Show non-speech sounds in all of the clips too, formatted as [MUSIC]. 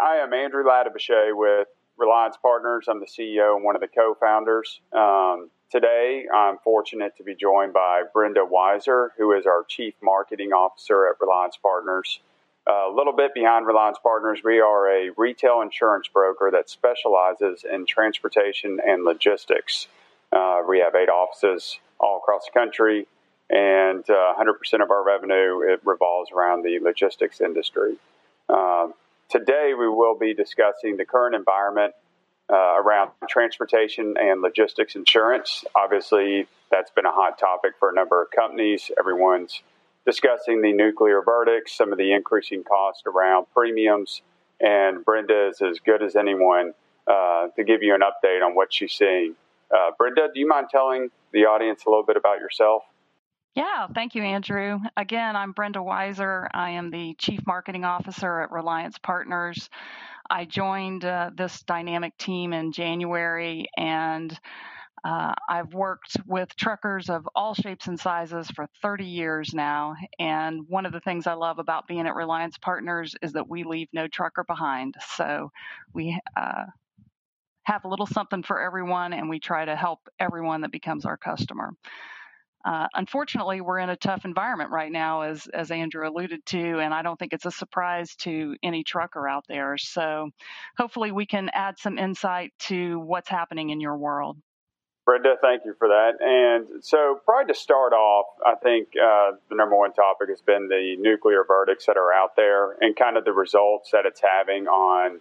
I am Andrew Ladebauche with Reliance Partners. I'm the CEO and one of the co-founders. Um, today, I'm fortunate to be joined by Brenda Wiser, who is our Chief Marketing Officer at Reliance Partners. Uh, a little bit behind Reliance Partners, we are a retail insurance broker that specializes in transportation and logistics. Uh, we have eight offices all across the country, and uh, 100% of our revenue it revolves around the logistics industry. Uh, today, we will be discussing the current environment uh, around transportation and logistics insurance. Obviously, that's been a hot topic for a number of companies. Everyone's discussing the nuclear verdicts, some of the increasing cost around premiums, and Brenda is as good as anyone uh, to give you an update on what she's seeing. Uh, Brenda, do you mind telling the audience a little bit about yourself? Yeah, thank you, Andrew. Again, I'm Brenda Wiser. I am the Chief Marketing Officer at Reliance Partners. I joined uh, this dynamic team in January and uh, I've worked with truckers of all shapes and sizes for 30 years now. And one of the things I love about being at Reliance Partners is that we leave no trucker behind. So we uh, have a little something for everyone and we try to help everyone that becomes our customer. Uh, unfortunately, we're in a tough environment right now, as as Andrew alluded to, and I don't think it's a surprise to any trucker out there. So, hopefully, we can add some insight to what's happening in your world. Brenda, thank you for that. And so, probably to start off, I think uh, the number one topic has been the nuclear verdicts that are out there and kind of the results that it's having on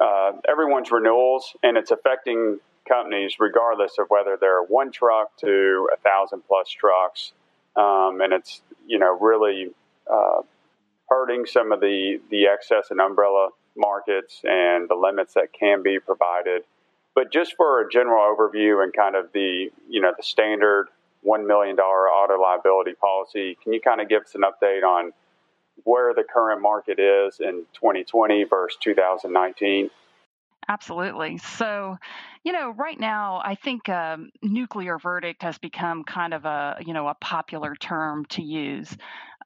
uh, everyone's renewals, and it's affecting companies, regardless of whether they're one truck to a thousand plus trucks, um, and it's you know really uh, hurting some of the the excess and umbrella markets and the limits that can be provided. But just for a general overview and kind of the you know the standard one million dollar auto liability policy, can you kind of give us an update on where the current market is in 2020 versus 2019? Absolutely. So, you know, right now, I think um, nuclear verdict has become kind of a, you know, a popular term to use.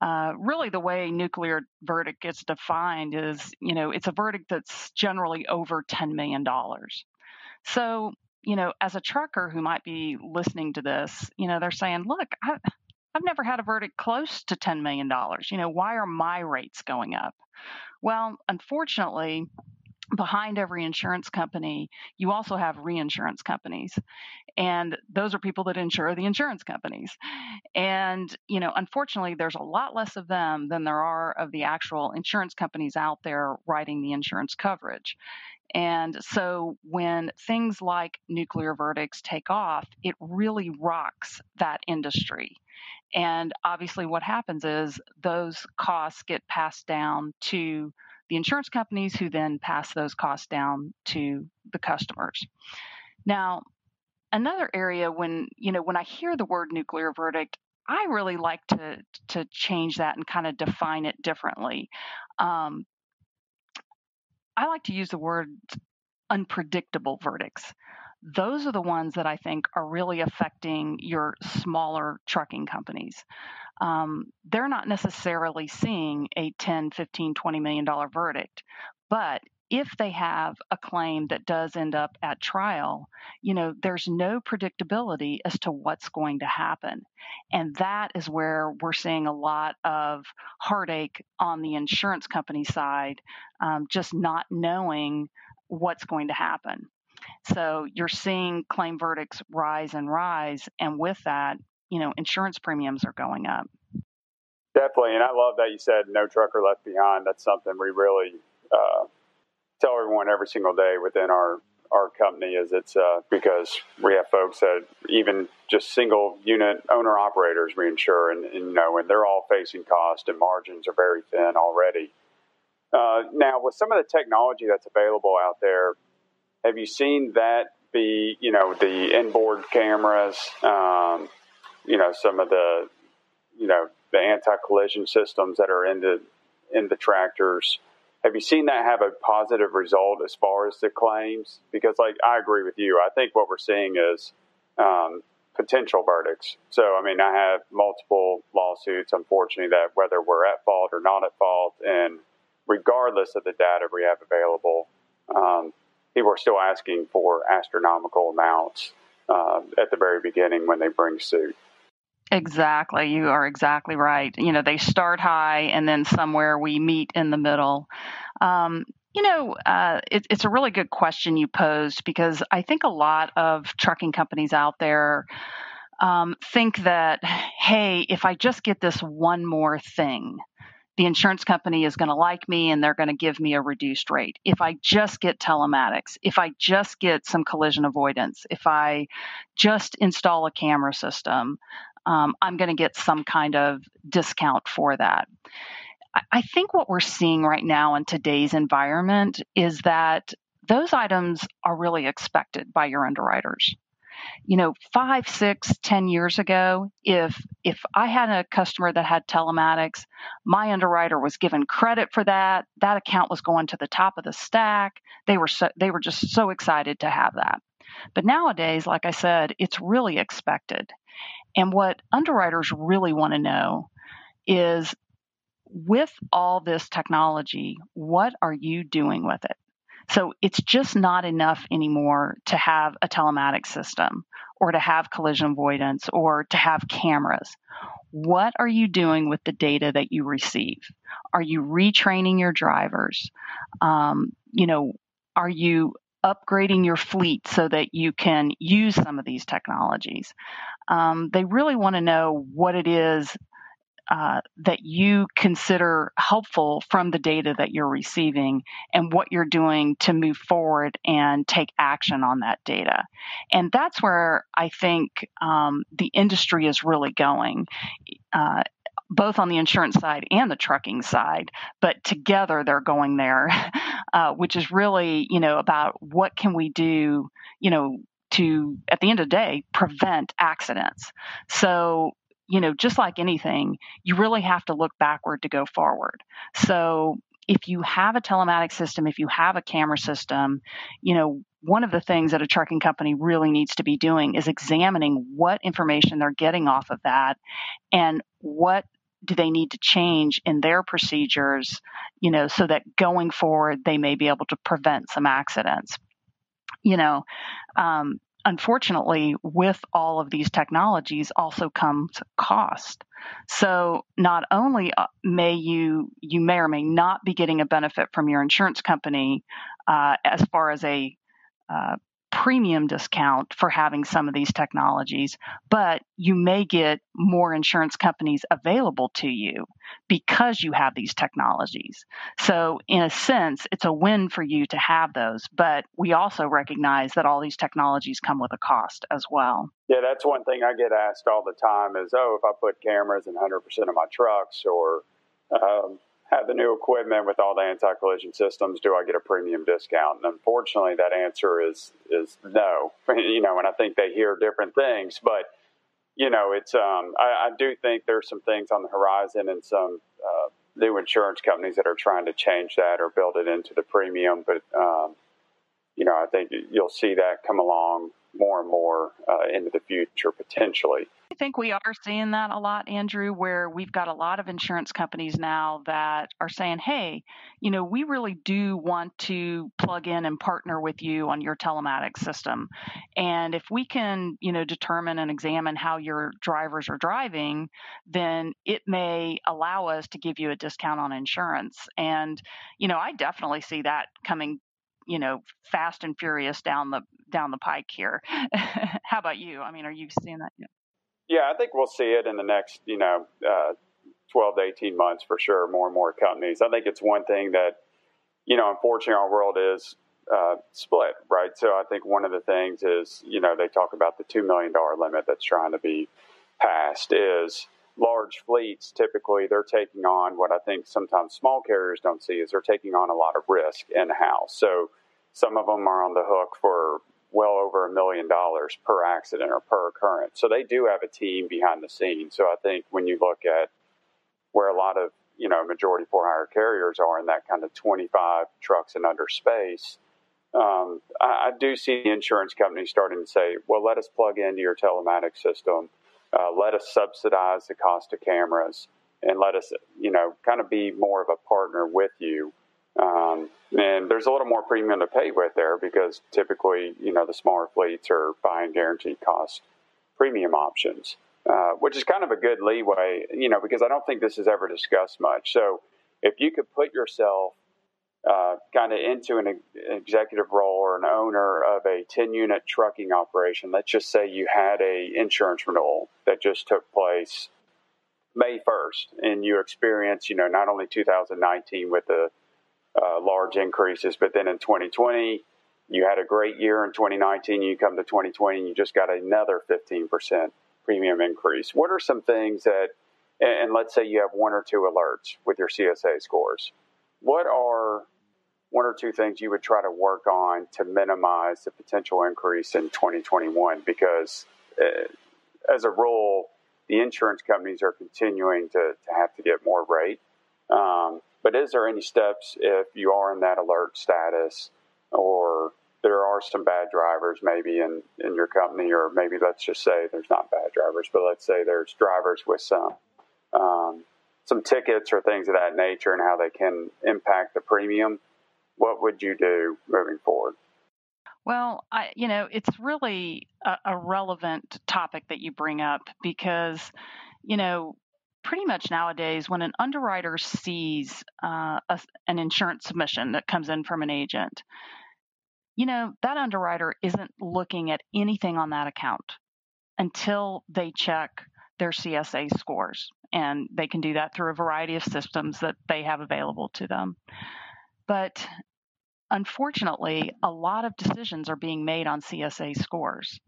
Uh, really, the way nuclear verdict gets defined is, you know, it's a verdict that's generally over $10 million. So, you know, as a trucker who might be listening to this, you know, they're saying, look, I, I've never had a verdict close to $10 million. You know, why are my rates going up? Well, unfortunately, behind every insurance company, you also have reinsurance companies. And those are people that insure the insurance companies. And, you know, unfortunately, there's a lot less of them than there are of the actual insurance companies out there writing the insurance coverage. And so when things like nuclear verdicts take off, it really rocks that industry. And obviously, what happens is those costs get passed down to the insurance companies who then pass those costs down to the customers. Now, another area when, you know, when I hear the word nuclear verdict, I really like to to change that and kind of define it differently. Um, I like to use the word unpredictable verdicts. Those are the ones that I think are really affecting your smaller trucking companies um, they're not necessarily seeing a 10, 15, 20 million dollar verdict. But if they have a claim that does end up at trial, you know, there's no predictability as to what's going to happen. And that is where we're seeing a lot of heartache on the insurance company side, um, just not knowing what's going to happen. So you're seeing claim verdicts rise and rise. And with that, you know, insurance premiums are going up. Definitely, and I love that you said no trucker left behind. That's something we really uh, tell everyone every single day within our our company. Is it's uh, because we have folks that even just single unit owner operators we insure, and, and you know, and they're all facing cost and margins are very thin already. Uh, now, with some of the technology that's available out there, have you seen that be, you know, the inboard cameras, um, you know some of the you know the anti-collision systems that are in the in the tractors. Have you seen that have a positive result as far as the claims? Because like I agree with you. I think what we're seeing is um, potential verdicts. So I mean, I have multiple lawsuits, unfortunately, that whether we're at fault or not at fault, and regardless of the data we have available, um, people are still asking for astronomical amounts uh, at the very beginning when they bring suit. Exactly. You are exactly right. You know, they start high and then somewhere we meet in the middle. Um, you know, uh, it, it's a really good question you posed because I think a lot of trucking companies out there um, think that, hey, if I just get this one more thing, the insurance company is going to like me and they're going to give me a reduced rate. If I just get telematics, if I just get some collision avoidance, if I just install a camera system, um, I'm going to get some kind of discount for that. I think what we're seeing right now in today's environment is that those items are really expected by your underwriters you know, five, six, ten years ago, if if I had a customer that had telematics, my underwriter was given credit for that. That account was going to the top of the stack. They were so, they were just so excited to have that. But nowadays, like I said, it's really expected. And what underwriters really want to know is with all this technology, what are you doing with it? So it's just not enough anymore to have a telematics system or to have collision avoidance or to have cameras. What are you doing with the data that you receive? Are you retraining your drivers? Um, you know, are you upgrading your fleet so that you can use some of these technologies? Um, they really want to know what it is uh, that you consider helpful from the data that you're receiving and what you're doing to move forward and take action on that data. And that's where I think um, the industry is really going. Uh, both on the insurance side and the trucking side, but together they're going there, [LAUGHS] uh, which is really, you know, about what can we do, you know, to, at the end of the day, prevent accidents. So you know, just like anything, you really have to look backward to go forward. So if you have a telematics system, if you have a camera system, you know, one of the things that a trucking company really needs to be doing is examining what information they're getting off of that and what do they need to change in their procedures, you know, so that going forward they may be able to prevent some accidents. You know, um, unfortunately, with all of these technologies also comes cost. So not only uh, may you you may or may not be getting a benefit from your insurance company uh, as far as a uh, premium discount for having some of these technologies, but you may get more insurance companies available to you because you have these technologies. So, in a sense, it's a win for you to have those, but we also recognize that all these technologies come with a cost as well. Yeah, that's one thing I get asked all the time is, oh, if I put cameras in 100% of my trucks or um, have the new equipment with all the anti-collision systems, do I get a premium discount? And unfortunately, that answer is is no. [LAUGHS] you know, and I think they hear different things, but you know, it's um, I, I do think there's some things on the horizon and some uh, new insurance companies that are trying to change that or build it into the premium. But um, you know, I think you'll see that come along more and more uh, into the future potentially. I think we are seeing that a lot, Andrew, where we've got a lot of insurance companies now that are saying, hey, you know, we really do want to plug in and partner with you on your telematics system. And if we can, you know, determine and examine how your drivers are driving, then it may allow us to give you a discount on insurance. And, you know, I definitely see that coming you know fast and furious down the down the pike here [LAUGHS] how about you i mean are you seeing that yeah. Yeah, I think we'll see it in the next, you know, uh, 12 to 18 months for sure. More and more companies. I think it's one thing that, you know, unfortunately, our world is uh, split, right? So I think one of the things is, you know, they talk about the $2 million limit that's trying to be passed is large fleets typically they're taking on what I think sometimes small carriers don't see is they're taking on a lot of risk in house. So some of them are on the hook for well over a million dollars per accident or per occurrence. So they do have a team behind the scenes. So I think when you look at where a lot of you know majority for hire carriers are in that kind of 25 trucks and under space, um, I, I, do see insurance companies starting to say, well, let us plug into your telematics system, uh, let us subsidize the cost of cameras, and let us, you know, kind of be more of a partner with you. Um, and there's a little more premium to pay with there because typically, you know, the smaller fleets are buying guaranteed cost premium options, uh, which is kind of a good leeway, you know, because I don't think this is ever discussed much. So if you could put yourself uh, kind of into an executive role or an owner of a 10 unit trucking operation, let's just say you had a insurance renewal that just took place May 1st and you experience, you know, not only 2019 with the uh, large increases, but then in 2020, you had a great year in 2019, you come to 2020 and you just got another 15% premium increase. What are some things that, and let's say you have one or two alerts with your CSA scores, what are one or two things you would try to work on to minimize the potential increase in 2021? Because uh, as a rule, the insurance companies are continuing to, to have to get more rate. Um, but is there any steps if you are in that alert status or there are some bad drivers maybe in, in your company, or maybe let's just say there's not bad drivers, but let's say there's drivers with some um, some tickets or things of that nature and how they can impact the premium. What would you do moving forward? Well, I, you know, it's really a, a relevant topic that you bring up because, you know, pretty much nowadays when an underwriter sees uh, a, an insurance submission that comes in from an agent, you know, that underwriter isn't looking at anything on that account until they check their CSA scores. And they can do that through a variety of systems that they have available to them. But unfortunately, a lot of decisions are being made on CSA scores.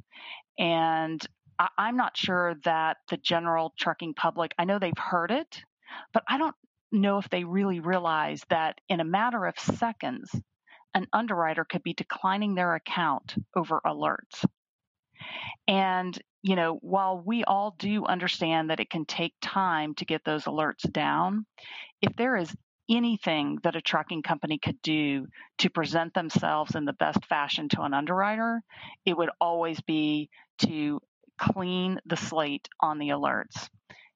And I, am not sure that the general trucking public, I know they've heard it, but I don't know if they really realize that in a matter of seconds, an underwriter could be declining their account over alerts. And, you know, while we all do understand that it can take time to get those alerts down, if there is anything that a trucking company could do to present themselves in the best fashion to an underwriter, it would always be to clean the slate on the alerts.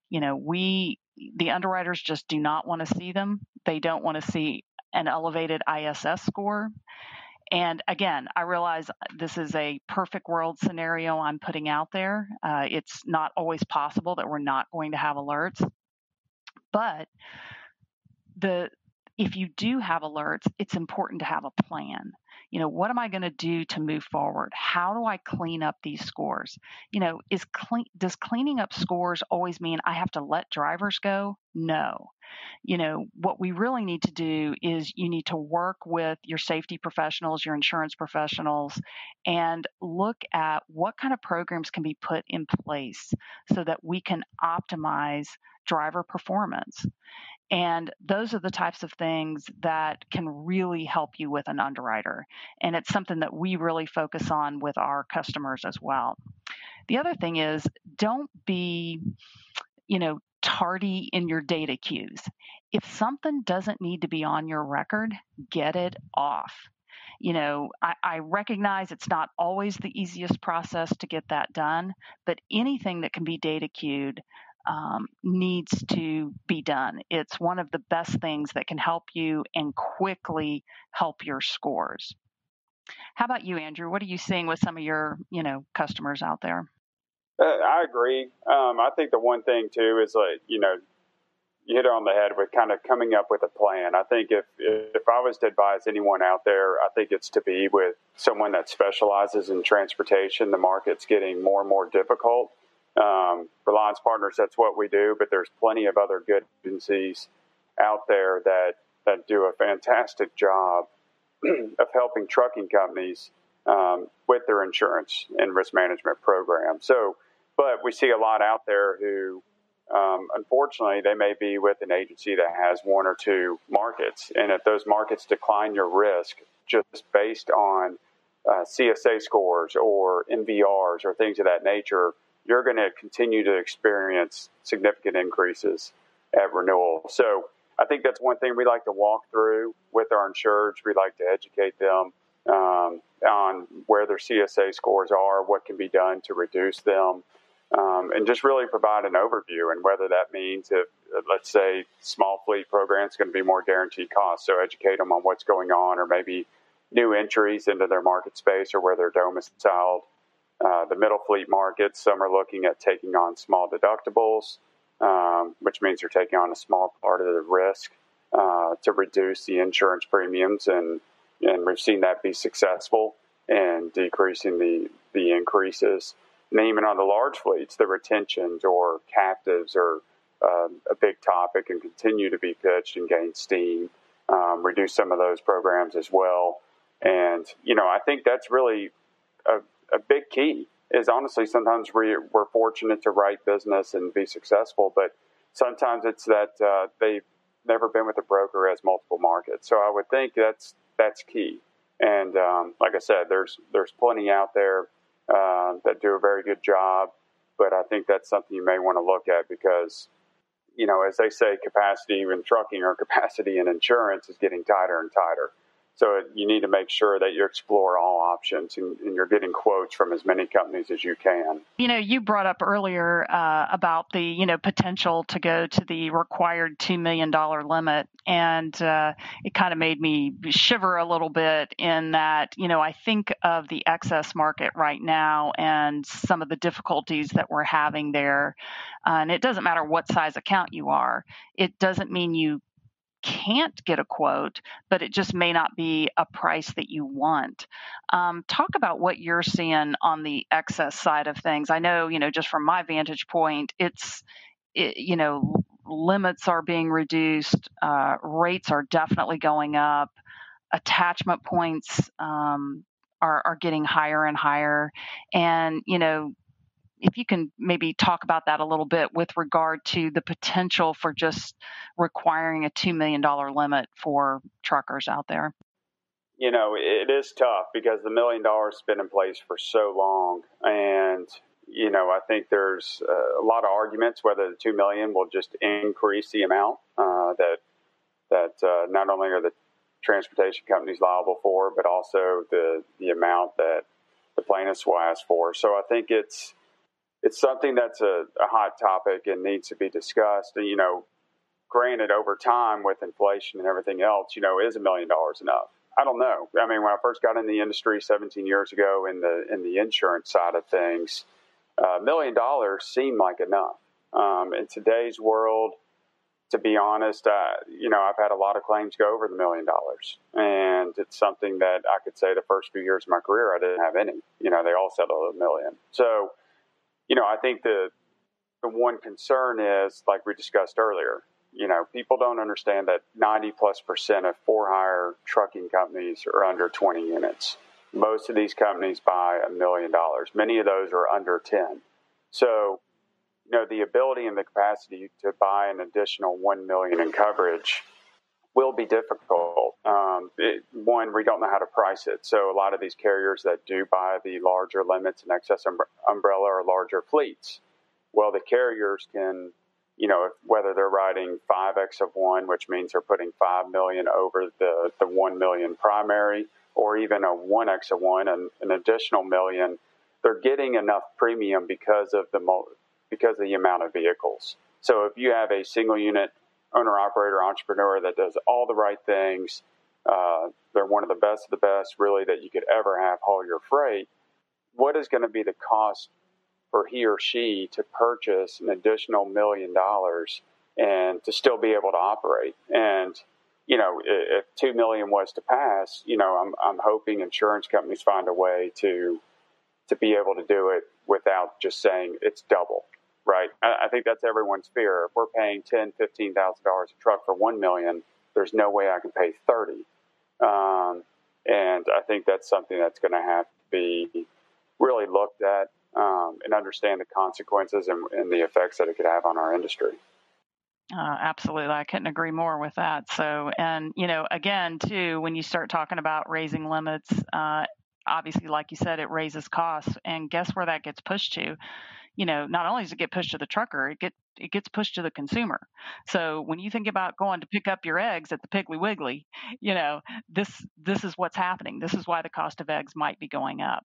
You know, we, the underwriters just do not want to see them. They don't want to see an elevated ISS score. And again, I realize this is a perfect world scenario I'm putting out there. Uh, it's not always possible that we're not going to have alerts. But the if you do have alerts, it's important to have a plan. You know, what am I going to do to move forward? How do I clean up these scores? You know, is clean does cleaning up scores always mean I have to let drivers go? No. You know, what we really need to do is you need to work with your safety professionals, your insurance professionals, and look at what kind of programs can be put in place so that we can optimize driver performance. And those are the types of things that can really help you with an underwriter. And it's something that we really focus on with our customers as well. The other thing is don't be, you know, tardy in your DataQs. If something doesn't need to be on your record, get it off. You know, I, I, recognize it's not always the easiest process to get that done, but anything that can be data queued, um, needs to be done. It's one of the best things that can help you and quickly help your scores. How about you, Andrew? What are you seeing with some of your, you know, customers out there? Uh, I agree. Um, I think the one thing too is like, you know, you hit it on the head with kind of coming up with a plan. I think if if I was to advise anyone out there, I think it's to be with someone that specializes in transportation. The market's getting more and more difficult. Um, Reliance Partners, that's what we do, but there's plenty of other good agencies out there that, that do a fantastic job [CLEARS THROAT] of helping trucking companies um, with their insurance and risk management program. So, but we see a lot out there who, um, unfortunately, they may be with an agency that has one or two markets, and if those markets decline your risk just based on uh, CSA scores or MVRs or things of that nature, you're going to continue to experience significant increases at renewal. So I think that's one thing we like to walk through with our insureds. We like to educate them um, on where their CSA scores are, what can be done to reduce them, um, and just really provide an overview. And whether that means if let's say small fleet program is going to be more guaranteed cost. So educate them on what's going on, or maybe new entries into their market space or where they're domiciled. Uh, the middle fleet market, some are looking at taking on small deductibles, um, which means you're taking on a small part of the risk uh, to reduce the insurance premiums, and and we've seen that be successful in decreasing the the increases. And even on the large fleets, the retentions or captives are uh, a big topic and continue to be pitched and gain steam. Um, reduce some of those programs as well. And, you know, I think that's really a, a big key is honestly sometimes we, we're fortunate to write business and be successful, but sometimes it's that uh, they've never been with a broker as multiple markets. So I would think that's that's key. And um, like I said, there's there's plenty out there uh, that do a very good job, but I think that's something you may want to look at because, you know, as they say, capacity in trucking or capacity in insurance is getting tighter and tighter. So you need to make sure that you explore all options and, and, you're getting quotes from as many companies as you can. You know, you brought up earlier uh, about the you know potential to go to the required two million dollar limit, and uh, it kind of made me shiver a little bit in that you know I think of the excess market right now and some of the difficulties that we're having there, uh, and it doesn't matter what size account you are. It doesn't mean you can't get a quote, but it just may not be a price that you want. Um, talk about what you're seeing on the excess side of things. I know, you know, just from my vantage point, it's, it, you know, limits are being reduced, uh, rates are definitely going up, attachment points um, are, are getting higher and higher. And, you know, if you can maybe talk about that a little bit with regard to the potential for just requiring a $2 million limit for truckers out there. You know, it is tough because the million dollars has been in place for so long. And, you know, I think there's a lot of arguments whether the 2 million will just increase the amount uh, that, that uh, not only are the transportation companies liable for, but also the, the amount that the plaintiffs will ask for. So I think it's, it's something that's a, a hot topic and needs to be discussed. And, you know, granted, over time with inflation and everything else, you know, is a million dollars enough? I don't know. I mean, when I first got in the industry 17 years ago in the in the insurance side of things, a uh, million dollars seemed like enough. Um, in today's world, to be honest, uh, you know, I've had a lot of claims go over the million dollars, and it's something that I could say the first few years of my career I didn't have any. You know, they all settled a million. So you know, I think the the one concern is like we discussed earlier. You know, people don't understand that 90 plus percent of for hire trucking companies are under 20 units. Most of these companies buy a million dollars. Many of those are under 10. So, you know, the ability and the capacity to buy an additional 1 million in coverage will be difficult. Um, it, one, we don't know how to price it. So a lot of these carriers that do buy the larger limits and excess umbrella are larger fleets. Well, the carriers can, you know, if, whether they're writing 5x of one, which means they're putting 5 million over the, the 1 million primary, or even a 1x of one, and an additional million, they're getting enough premium because of the because of the amount of vehicles. So if you have a single unit owner operator entrepreneur that does all the right things. Uh, they're one of the best of the best, really, that you could ever have haul your freight. What is going to be the cost for he or she to purchase an additional million dollars and to still be able to operate? And you know, if two million was to pass, you know, I'm I'm hoping insurance companies find a way to to be able to do it without just saying it's double right? I, I think that's everyone's fear. If we're paying ten, fifteen thousand dollars a truck for one million, there's no way I can pay thirty. Um, and I think that's something that's going to have to be really looked at um, and understand the consequences and, and, the effects that it could have on our industry. Uh, absolutely, I couldn't agree more with that. So, and you know, again, too, when you start talking about raising limits, uh, obviously, like you said, it raises costs, and guess where that gets pushed to? you know, not only does it get pushed to the trucker, it get it gets pushed to the consumer. So when you think about going to pick up your eggs at the Piggly Wiggly, you know, this this is what's happening. This is why the cost of eggs might be going up.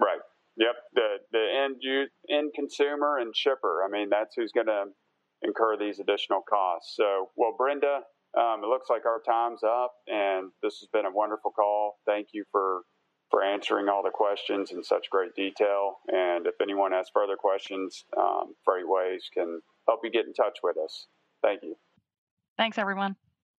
Right. Yep. The the end use, end consumer and shipper. I mean, that's who's going to incur these additional costs. So, well, Brenda, um, it looks like our time's up, and this has been a wonderful call. Thank you for for answering all the questions in such great detail. And if anyone has further questions, um, FreightWaves can help you get in touch with us. Thank you. Thanks, everyone.